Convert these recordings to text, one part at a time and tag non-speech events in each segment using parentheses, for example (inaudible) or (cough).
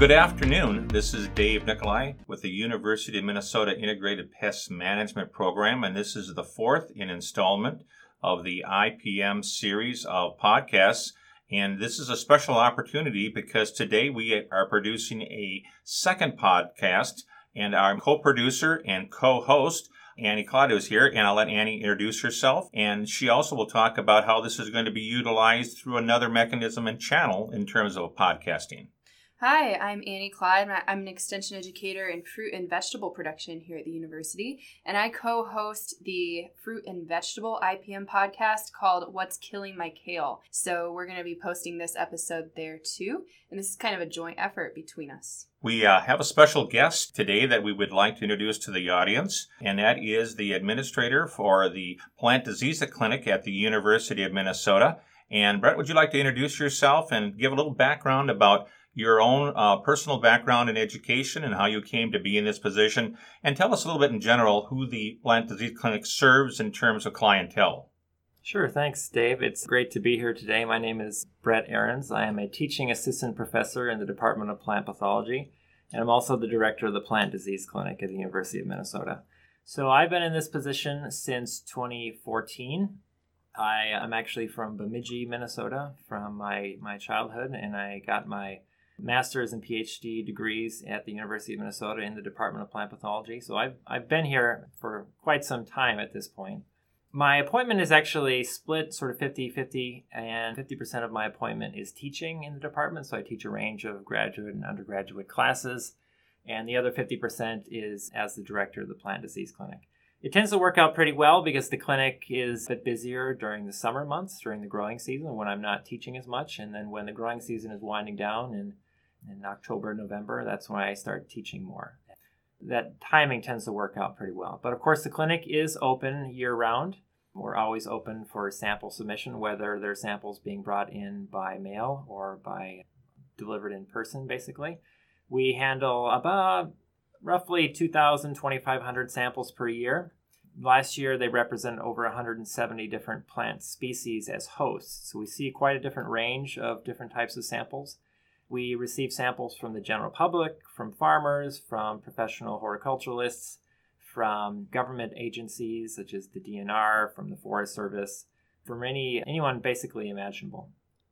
good afternoon. This is Dave Nicolai with the University of Minnesota Integrated Pest Management Program, and this is the fourth in installment of the IPM series of podcasts. And this is a special opportunity because today we are producing a second podcast, and our co producer and co host, Annie Klodd, is here. And I'll let Annie introduce herself. And she also will talk about how this is going to be utilized through another mechanism and channel in terms of podcasting. Hi, I'm Annie Klodd. I'm an extension educator in fruit and vegetable production here at the university, and I co host the fruit and vegetable IPM podcast called What's Killing My Kale. So, we're going to be posting this episode there too, and this is kind of a joint effort between us. We uh, have a special guest today that we would like to introduce to the audience, and that is the administrator for the Plant Disease Clinic at the University of Minnesota. And Brett, would you like to introduce yourself and give a little background about your own uh, personal background in education and how you came to be in this position, and tell us a little bit in general who the Plant Disease Clinic serves in terms of clientele. Sure, thanks, Dave. It's great to be here today. My name is Brett Arenz. I am a teaching assistant professor in the Department of Plant Pathology, and I'm also the director of the Plant Disease Clinic at the University of Minnesota. So I've been in this position since 2014. I am actually from Bemidji, Minnesota, from my, my childhood, and I got my master's and PhD degrees at the University of Minnesota in the Department of Plant Pathology. So I've, I've been here for quite some time at this point. My appointment is actually split sort of 50 50, and 50% of my appointment is teaching in the department. So I teach a range of graduate and undergraduate classes, and the other 50% is as the director of the Plant Disease Clinic. It tends to work out pretty well because the clinic is a bit busier during the summer months, during the growing season when I'm not teaching as much. And then when the growing season is winding down and in October, November, that's when I start teaching more. That timing tends to work out pretty well. But of course, the clinic is open year round. We're always open for sample submission, whether they're samples being brought in by mail or by delivered in person, basically. We handle about roughly 2,000, 2,500 samples per year. Last year, they represent over 170 different plant species as hosts. So we see quite a different range of different types of samples. We receive samples from the general public, from farmers, from professional horticulturalists, from government agencies such as the DNR, from the Forest Service, from any anyone basically imaginable.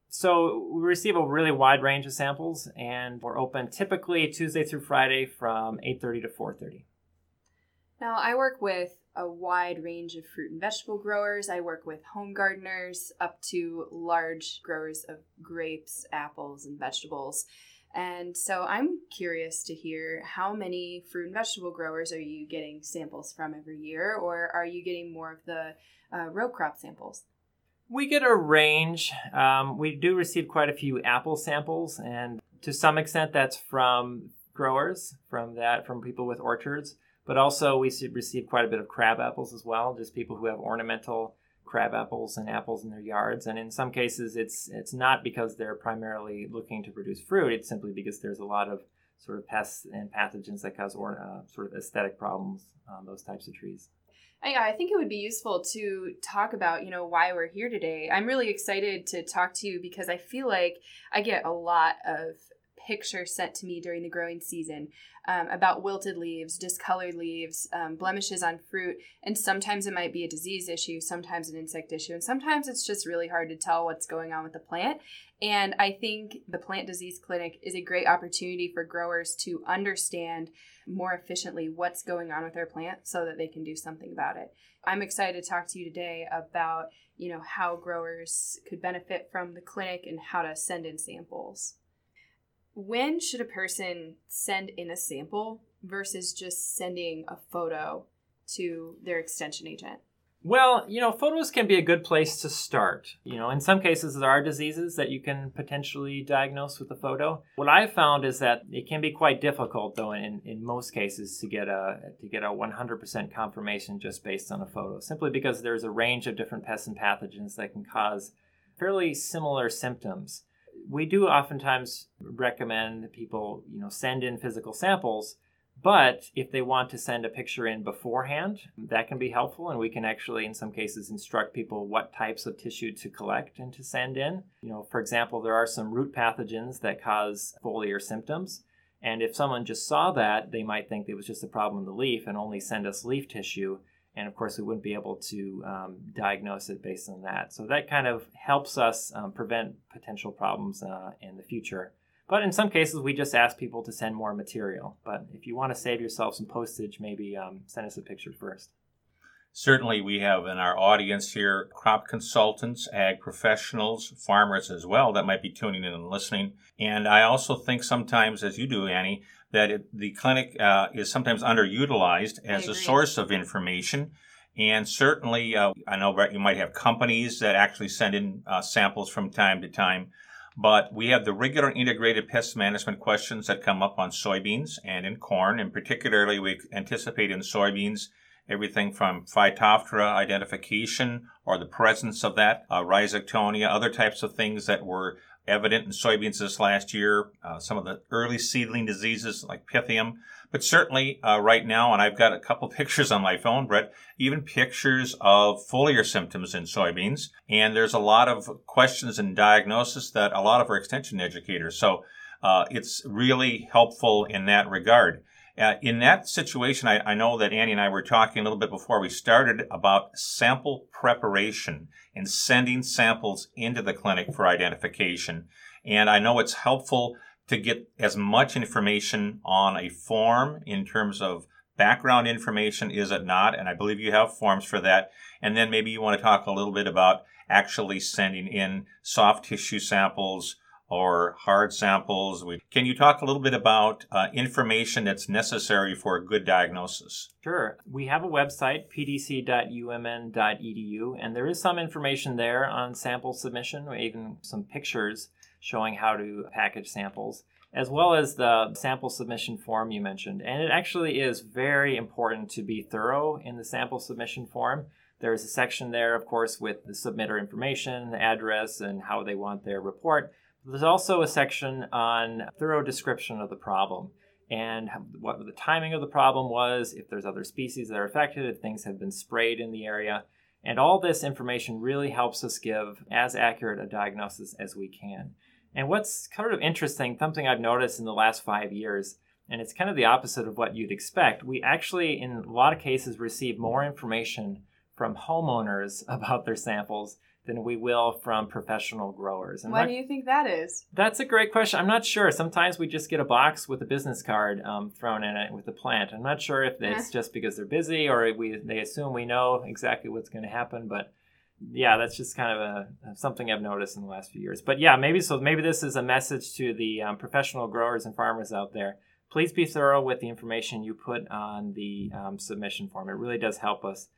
So we receive a really wide range of samples, and we're open typically Tuesday through Friday from 8:30 to 4:30. Now I work with a wide range of fruit and vegetable growers. I work with home gardeners up to large growers of grapes, apples, and vegetables. And so I'm curious to hear how many fruit and vegetable growers are you getting samples from every year, or are you getting more of the uh, row crop samples? We get a range. Um, we do receive quite a few apple samples, and to some extent, that's from growers, from that, from people with orchards. But also, we receive quite a bit of crab apples as well, just people who have ornamental crab apples and apples in their yards. And in some cases, it's it's not because they're primarily looking to produce fruit. It's simply because there's a lot of sort of pests and pathogens that cause or, uh, sort of aesthetic problems on those types of trees. Yeah, I think it would be useful to talk about, you know, why we're here today. I'm really excited to talk to you because I feel like I get a lot of pictures sent to me during the growing season um, about wilted leaves, discolored leaves, um, blemishes on fruit, and sometimes it might be a disease issue, sometimes an insect issue, and sometimes it's just really hard to tell what's going on with the plant. And I think the Plant Disease Clinic is a great opportunity for growers to understand more efficiently what's going on with their plant so that they can do something about it. I'm excited to talk to you today about, you know, how growers could benefit from the clinic and how to send in samples when should a person send in a sample versus just sending a photo to their extension agent? Well, you know, photos can be a good place to start. You know, in some cases, there are diseases that you can potentially diagnose with a photo. What I've found is that it can be quite difficult, though, in, in most cases, to get a to get a 100% confirmation just based on a photo, simply because there's a range of different pests and pathogens that can cause fairly similar symptoms we do oftentimes recommend that people, you know, send in physical samples. But if they want to send a picture in beforehand, that can be helpful. And we can actually, in some cases, instruct people what types of tissue to collect and to send in. You know, for example, there are some root pathogens that cause foliar symptoms. And if someone just saw that, they might think it was just a problem in the leaf and only send us leaf tissue. And of course, we wouldn't be able to um, diagnose it based on that. So that kind of helps us um, prevent potential problems uh, in the future. But in some cases, we just ask people to send more material. But if you want to save yourself some postage, maybe um, send us a picture first. Certainly, we have in our audience here crop consultants, ag professionals, farmers as well that might be tuning in and listening. And I also think sometimes, as you do, Annie, that it, the clinic uh, is sometimes underutilized as a source of information. And certainly, uh, I know Brett, you might have companies that actually send in uh, samples from time to time. But we have the regular integrated pest management questions that come up on soybeans and in corn. And particularly, we anticipate in soybeans everything from Phytophthora identification or the presence of that, uh, Rhizoctonia, other types of things that were evident in soybeans this last year, uh, some of the early seedling diseases like Pythium. But certainly uh, right now, and I've got a couple (laughs) pictures on my phone, Brett, even pictures of foliar symptoms in soybeans. And there's a lot of questions and diagnosis that a lot of our extension educators. So uh, it's really helpful in that regard. Uh, in that situation, I, I, know that Annie and I were talking a little bit before we started about sample preparation and sending samples into the clinic for identification. And I know it's helpful to get as much information on a form in terms of background information, is it not? And I believe you have forms for that. And then maybe you want to talk a little bit about actually sending in soft tissue samples or hard samples. Can you talk a little bit about uh, information that's necessary for a good diagnosis? Sure. We have a website, pdc.umn.edu, and there is some information there on sample submission, or even some pictures showing how to package samples, as well as the sample submission form you mentioned. And it actually is very important to be thorough in the sample submission form. There's a section there, of course, with the submitter information, the address, and how they want their report. There's also a section on thorough description of the problem and what the timing of the problem was, if there's other species that are affected, if things have been sprayed in the area. And all this information really helps us give as accurate a diagnosis as we can. And what's kind of interesting, something I've noticed in the last five years, and it's kind of the opposite of what you'd expect, we actually, in a lot of cases, receive more information from homeowners (laughs) about their samples than we will from professional growers. And Why do you think that is? That's a great question. I'm not sure. Sometimes we just get a box with a business card um, thrown in it with the plant. I'm not sure if it's just because they're busy or we they assume we know exactly what's going to happen, but yeah, that's just kind of a something I've noticed in the last few years. But yeah, maybe so. Maybe this is a message to the um, professional growers and farmers out there. Please be thorough with the information you put on the um, submission form. It really does help us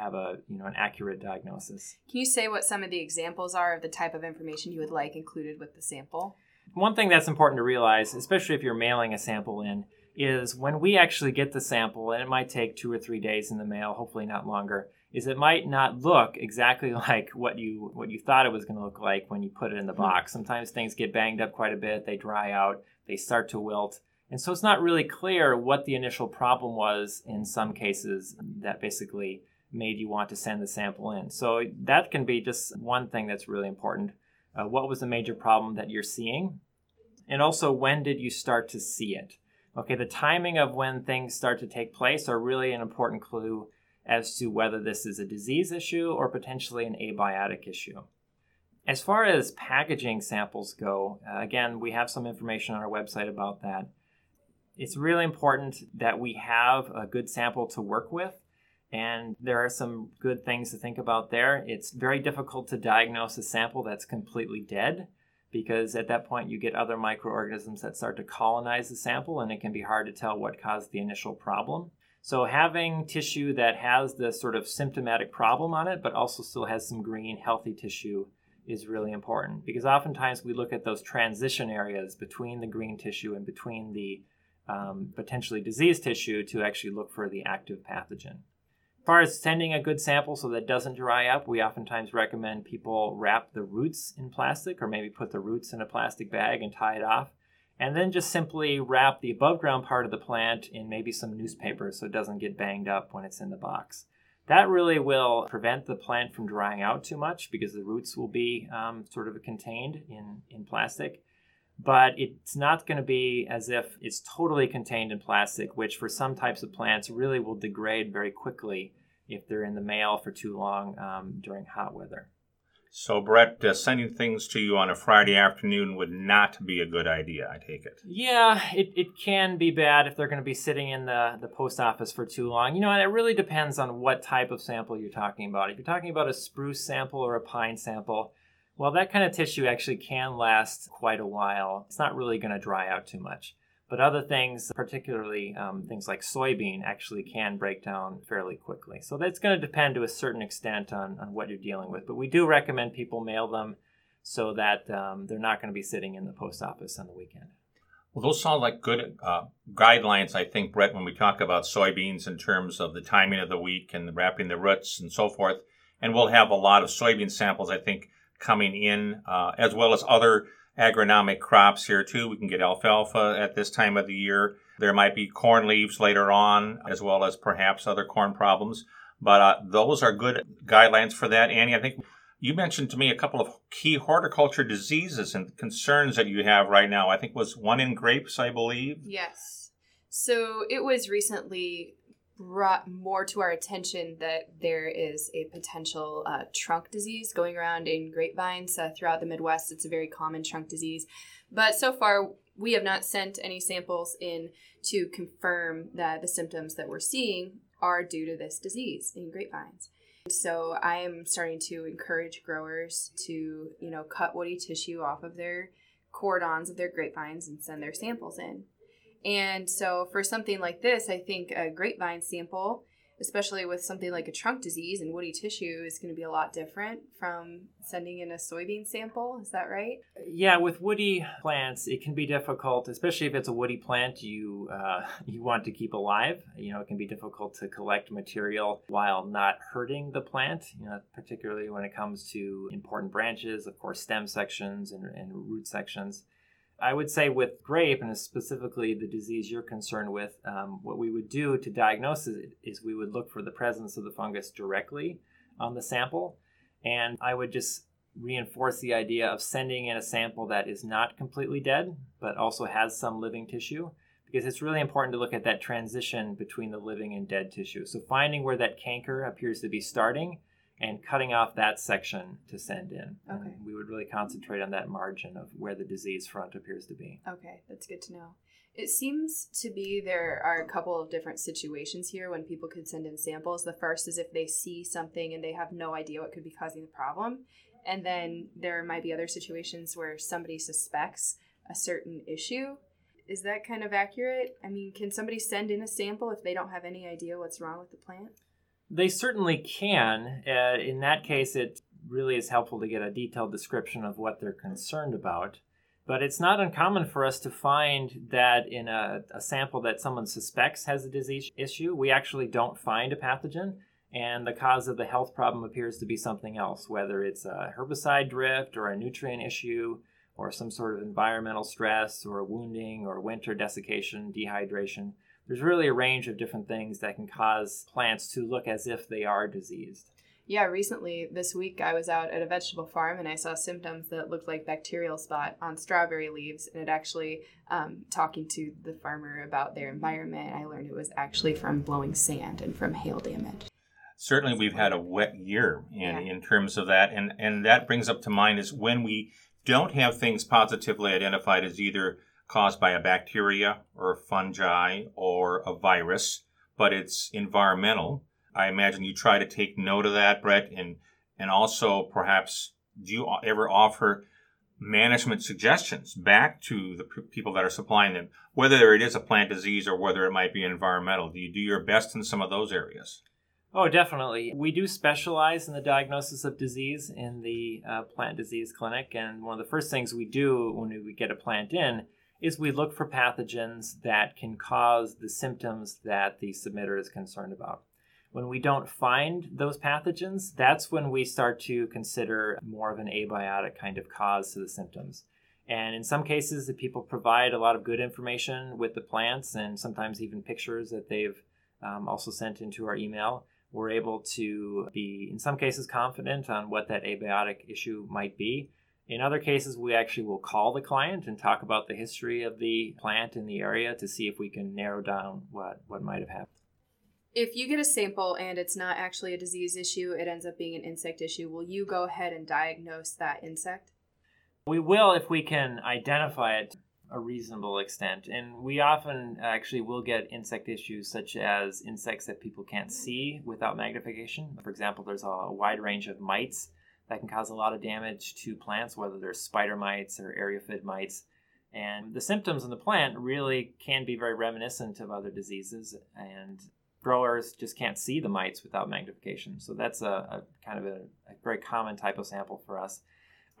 have a you know an accurate diagnosis. Can you say what some of the examples are of the type of information you would like included with the sample? One thing that's important to realize, especially if you're mailing a sample in, is when we actually get the sample, and it might take two or three days in the mail, hopefully not longer, is it might not look exactly (laughs) like what you what you thought it was going to look like when you put it in the hmm. box. Sometimes things get banged up quite a bit, they dry out, they start to wilt. And so it's not really clear what the initial problem was in some cases that basically made you want to send the sample in. So that can be just one thing that's really important. Uh, what was the major problem that you're seeing? And also, when did you start to see it? Okay, the timing of when things start to take place are really an important clue as to whether this is a disease issue or potentially an abiotic issue. As far as packaging samples go, uh, again, we have some information on our website about that. It's really important that we have a good sample to work with and there are some good things to think about there. It's very difficult to diagnose a sample that's completely dead because at that point you get other microorganisms that start to colonize the sample and it can be hard to tell what caused the initial problem. So having tissue that has the sort of symptomatic problem on it but also still has some green healthy tissue is really important because oftentimes we look at those transition areas between the green tissue and between the um, potentially diseased tissue to actually look for the active pathogen. As far as sending a good sample so that it doesn't dry up, we oftentimes recommend people wrap the roots in plastic or maybe put the roots in a plastic bag and tie it off. And then just simply wrap the above ground part of the plant in maybe some newspaper so it doesn't get banged up when it's in the box. That really will prevent the plant from drying out too much because the roots will be um, sort of contained in, in plastic. but it's not going to be as if it's totally contained in plastic, which for some types of plants really will degrade very quickly if they're in the mail for too long um, during hot weather. So, Brett, uh, sending things to you on a Friday afternoon would not be a good idea, I take it. Yeah, it, it can be bad if they're going to be sitting in the, the post office for too long. You know, and it really depends on what type of sample you're talking about. If you're talking about a spruce sample or a pine sample, well, that kind of tissue actually can last quite a while. It's not really going to dry out too much. But other things, particularly um, things like soybean, actually can break down fairly quickly. So that's going to depend to a certain extent on, on what you're dealing with. But we do recommend people mail them so that um, they're not going to be sitting in the post office on the weekend. Well, those sound like good uh, guidelines, I think, Brett, when we talk about soybeans in terms of the timing of the week and wrapping the roots and so forth. And we'll have a lot of soybean samples, I think, coming in, uh, as well as other agronomic crops here too. We can get alfalfa at this time of the year. There might be corn leaves later on, as well as perhaps other corn problems. But uh, those are good guidelines for that. Annie, I think you mentioned to me a couple of key horticulture diseases and concerns that you have right now. I think was one in grapes, I believe. Yes. So it was recently brought more to our attention that there is a potential uh, trunk disease going around in grapevines uh, throughout the Midwest. It's a very common trunk disease. But so far, we have not sent any samples in to confirm that the symptoms that we're seeing are due to this disease in grapevines. So I am starting to encourage growers to, you know, cut woody tissue off of their cordons of their grapevines and send their samples in. And so, for something like this, I think a grapevine sample, especially with something like a trunk disease and woody tissue, is going to be a lot different from sending in a soybean sample. Is that right? Yeah, with woody plants, it can be difficult, especially if it's a woody plant you uh, (laughs) you want to keep alive. You know, it can be difficult to collect material while not hurting the plant. You know, particularly when it comes to important branches, of course, stem sections and, and root sections. I would say with grape, and specifically the disease you're concerned with, um, what we would do to diagnose it is we would look for the presence of the fungus directly on the sample. And I would just reinforce the idea of sending in a sample that is not completely dead, but also has some living tissue, because it's really important to look at that transition between the living and dead tissue. So finding where that canker appears to be starting and cutting off that section to send in. Okay. And we would really concentrate on that margin of where the disease front appears to be. Okay, that's good to know. It seems to be there are a couple of different situations here when people could send in samples. The first is if they see something and they have no idea what could be causing the problem. And then there might be other situations where somebody suspects a certain issue. Is that kind of accurate? I mean, can somebody send in a sample if they don't have any idea what's wrong with the plant? They certainly can. Uh, in that case, it really is helpful to get a detailed description of what they're concerned about. But it's not uncommon for us to find that in a, a sample that someone suspects has a disease issue, we actually don't find a pathogen, and the cause of the health problem appears to be something else, whether it's a herbicide drift or a nutrient issue or some sort of environmental stress or wounding or winter desiccation, dehydration there's really a range of different things that can cause plants to look as if they are diseased. Yeah, recently this week I was out at a vegetable farm and I saw symptoms that looked like bacterial spot on strawberry leaves. And it actually, um, talking to the farmer about their environment, I learned it was actually from blowing sand and from hail damage. Certainly, we've had a wet year in, yeah. in terms of that. And, and that brings up to mind is when we don't have things positively identified as either caused by a bacteria or a fungi or a virus, but it's environmental. I imagine you try to take note of that, Brett, and and also perhaps do you ever offer management suggestions back to the p- people that are supplying them, whether it is a plant disease or whether it might be environmental? Do you do your best in some of those areas? Oh, definitely. We do specialize in the diagnosis of disease in the uh, plant disease clinic, and one of the first things we do when we get a plant in is we look for pathogens that can cause the symptoms that the submitter is concerned about. When we don't find those pathogens, that's when we start to consider more of an abiotic kind of cause to the symptoms. And in some cases, the people provide a lot of good information with the plants and sometimes even pictures that they've um, also sent into our email. We're able to be, in some cases, confident on what that abiotic issue might be In other cases, we actually will call the client and talk about the history of the plant in the area to see if we can narrow down what, what might have happened. If you get a sample and it's not actually a disease issue, it ends up being an insect issue, will you go ahead and diagnose that insect? We will if we can identify it a reasonable extent. And we often actually will get insect issues such as insects that people can't see without magnification. For example, there's a wide range of mites that can cause a lot of damage to plants, whether they're spider mites or eriophyid mites. And the symptoms in the plant really can be very reminiscent of other diseases, and growers just can't see the mites without magnification. So that's a, a kind of a, a very common type of sample for us.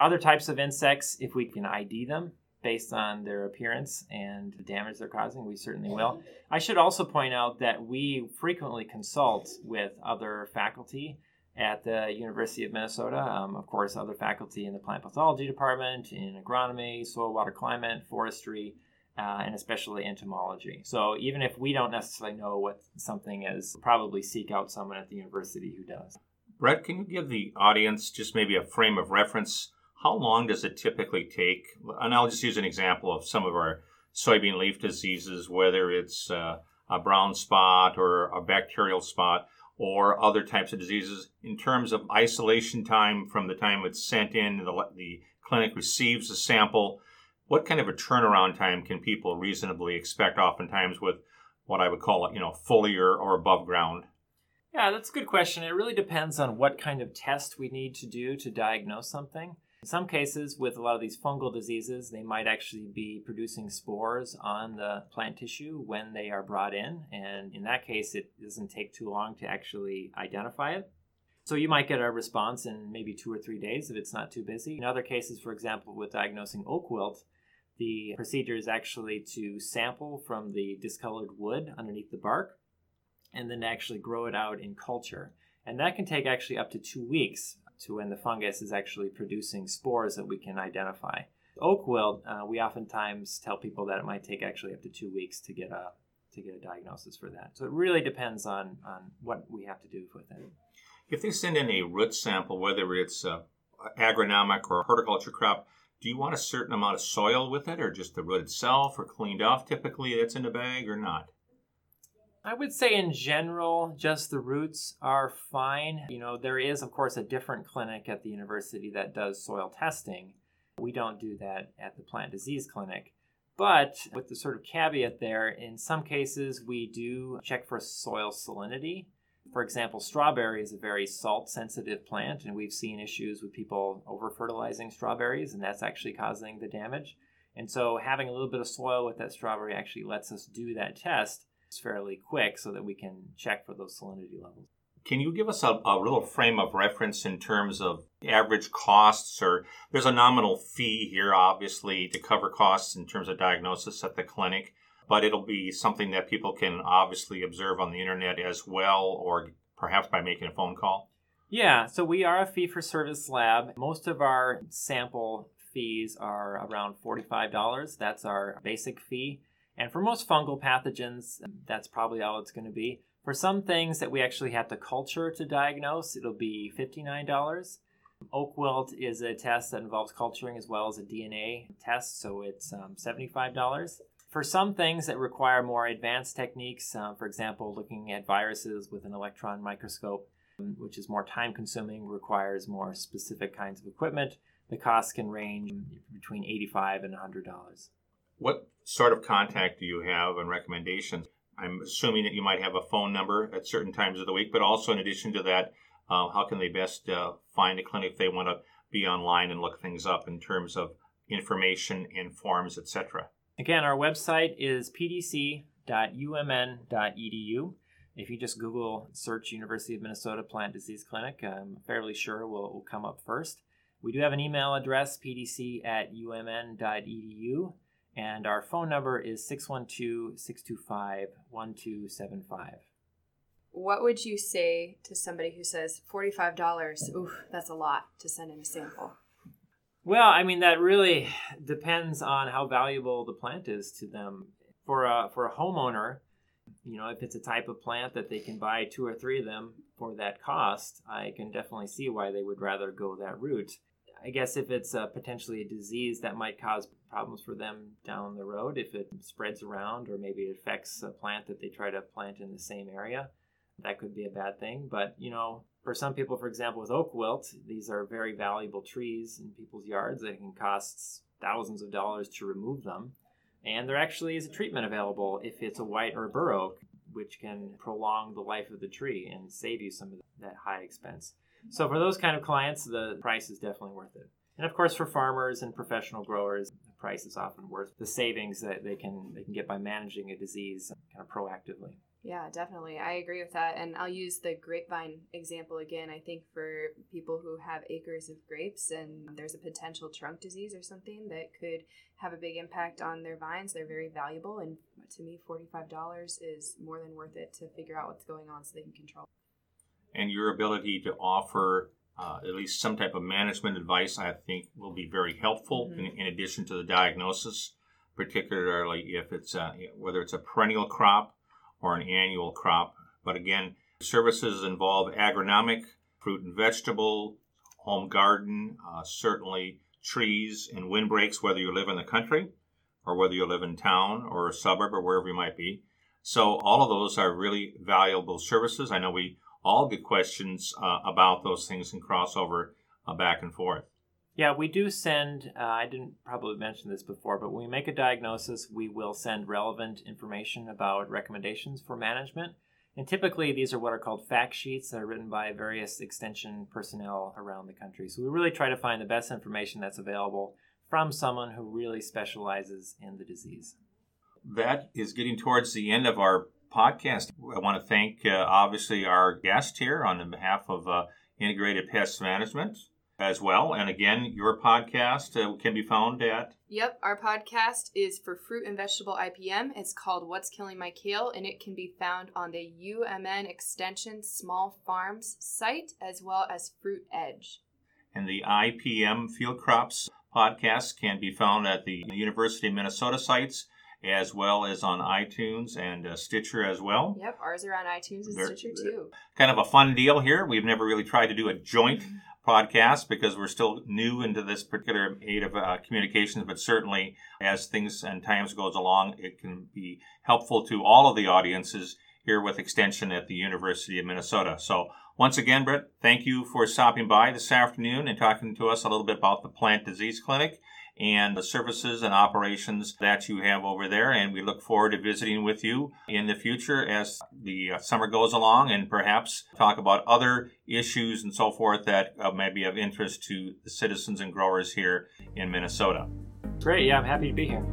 Other types of insects, if we can ID them based on their appearance and the damage they're causing, we certainly will. I should also point out that we frequently consult with other faculty at the University of Minnesota. Um, of course, other faculty in the plant pathology department, in agronomy, soil, water, climate, forestry, uh, and especially entomology. So even if we don't necessarily know what something is, probably seek out someone at the university who does. Brett, can you give the audience just maybe a frame of reference? How long does it typically take? And I'll just use an example of some of our soybean leaf diseases, whether it's uh, a brown spot or a bacterial spot or other types of diseases in terms of isolation time from the time it's sent in, the, the clinic receives the sample. What kind of a turnaround time can people reasonably expect oftentimes with what I would call, it, you know, foliar or above ground? Yeah, that's a good question. It really depends on what kind of test we need to do to diagnose something. In some cases, with a lot of these fungal diseases, they might actually be producing spores on the plant tissue when they are brought in. And in that case, it doesn't take too long to actually identify it. So you might get a response in maybe two or three days if it's not too busy. In other cases, for example, with diagnosing oak wilt, the procedure is actually to sample from the discolored wood underneath the bark and then actually grow it out in culture. And that can take actually up to two weeks to when the fungus is actually producing spores that we can identify. Oak wilt, uh, we oftentimes tell people that it might take actually up to two weeks to get a to get a diagnosis for that. So it really depends on on what we have to do with it. If they send in a root sample, whether it's a agronomic or a horticulture crop, do you want a certain amount of soil with it, or just the root itself, or cleaned off? Typically, that's in the bag or not. I would say in general, just the roots are fine. You know, there is, of course, a different clinic at the university that does soil testing. We don't do that at the plant disease clinic. But with the sort of caveat there, in some cases, we do check for soil salinity. For example, strawberry is a very salt sensitive plant, and we've seen issues with people over fertilizing strawberries, and that's actually causing the damage. And so, having a little bit of soil with that strawberry actually lets us do that test fairly quick so that we can check for those salinity levels. Can you give us a, a little frame of reference in terms of average costs? Or there's a nominal fee here, obviously, to cover costs in terms of diagnosis at the clinic, but it'll be something that people can obviously observe on the internet as well, or perhaps by making a phone call. Yeah, so we are a fee for service lab. Most of our sample fees are around $45. That's our basic fee. And for most fungal pathogens, that's probably all it's going to be. For some things that we actually have to culture to diagnose, it'll be $59. Oak wilt is a test that involves culturing as well as a DNA test, so it's um, $75. For some things that require more advanced techniques, uh, for example, looking at viruses with an electron microscope, which is more time consuming, requires more specific kinds of equipment, the cost can range between 85 and $100. What sort of contact do you have and recommendations? I'm assuming that you might have a phone number at certain times of the week, but also in addition to that, uh, how can they best uh, find a clinic if they want to be online and look things up in terms of information and forms, etc.? Again, our website is pdc.umn.edu. If you just Google search University of Minnesota Plant Disease Clinic, I'm fairly sure will will come up first. We do have an email address, pdc at umn.edu and our phone number is 612 625 1275. What would you say to somebody who says $45? Oof, that's a lot to send in a sample. Well, I mean that really depends on how valuable the plant is to them. For a for a homeowner, you know, if it's a type of plant that they can buy two or three of them for that cost, I can definitely see why they would rather go that route. I guess if it's uh, potentially a disease that might cause problems for them down the road, if it spreads around or maybe it affects a plant that they try to plant in the same area, that could be a bad thing. But, you know, for some people, for example, with oak wilt, these are very valuable trees in people's yards. It can cost thousands of dollars to remove them. And there actually is a treatment available if it's a white or a bur oak, which can prolong the life of the tree and save you some of that high expense. So for those kind of clients, the price is definitely worth it. And of course, for farmers and professional growers, the price is often worth the savings that they can they can get by managing a disease kind of proactively. Yeah, definitely. I agree with that. And I'll use the grapevine example again. I think for people who have acres of grapes and there's a potential trunk disease or something that could have a big impact on their vines, they're very valuable. And to me, $45 is more than worth it to figure out what's going on so they can control. And your ability to offer uh, at least some type of management advice, I think, will be very helpful mm-hmm. in, in, addition to the diagnosis, particularly if it's a, whether it's a perennial crop or an annual crop. But again, services involve agronomic, fruit and vegetable, home garden, uh, certainly trees and windbreaks, whether you live in the country or whether you live in town or a suburb or wherever you might be. So all of those are really valuable services. I know we all get questions uh, about those things and crossover uh, back and forth. Yeah, we do send, uh, I didn't probably mention this before, but when we make a diagnosis, we will send relevant information about recommendations for management. And typically, these are what are called fact sheets that are written by various extension personnel around the country. So we really try to find the best information that's available from someone who really specializes in the disease. That is getting towards the end of our podcast. I want to thank, uh, obviously, our guest here on behalf of uh, Integrated Pest Management as well. And again, your podcast uh, can be found at. Yep, our podcast is for fruit and vegetable IPM. It's called What's Killing My Kale, and it can be found on the UMN Extension Small Farms site as well as Fruit Edge. And the IPM Field Crops podcast can be found at the University of Minnesota sites as well as on iTunes and uh, Stitcher as well. Yep, ours are on iTunes and Stitcher too. Kind of a fun deal here. We've never really tried to do a joint mm-hmm. podcast because we're still new into this particular age of uh, communications, but certainly as things and times goes along, it can be helpful to all of the audiences here with Extension at the University of Minnesota. So once again, Brett, thank you for stopping by this afternoon and talking to us a little bit about the Plant Disease Clinic and the services and operations that you have over there. And we look forward to visiting with you in the future as the uh, summer goes along and perhaps talk about other issues and so forth that uh, may be of interest to the citizens and growers here in Minnesota. Great. Yeah, I'm happy to be here.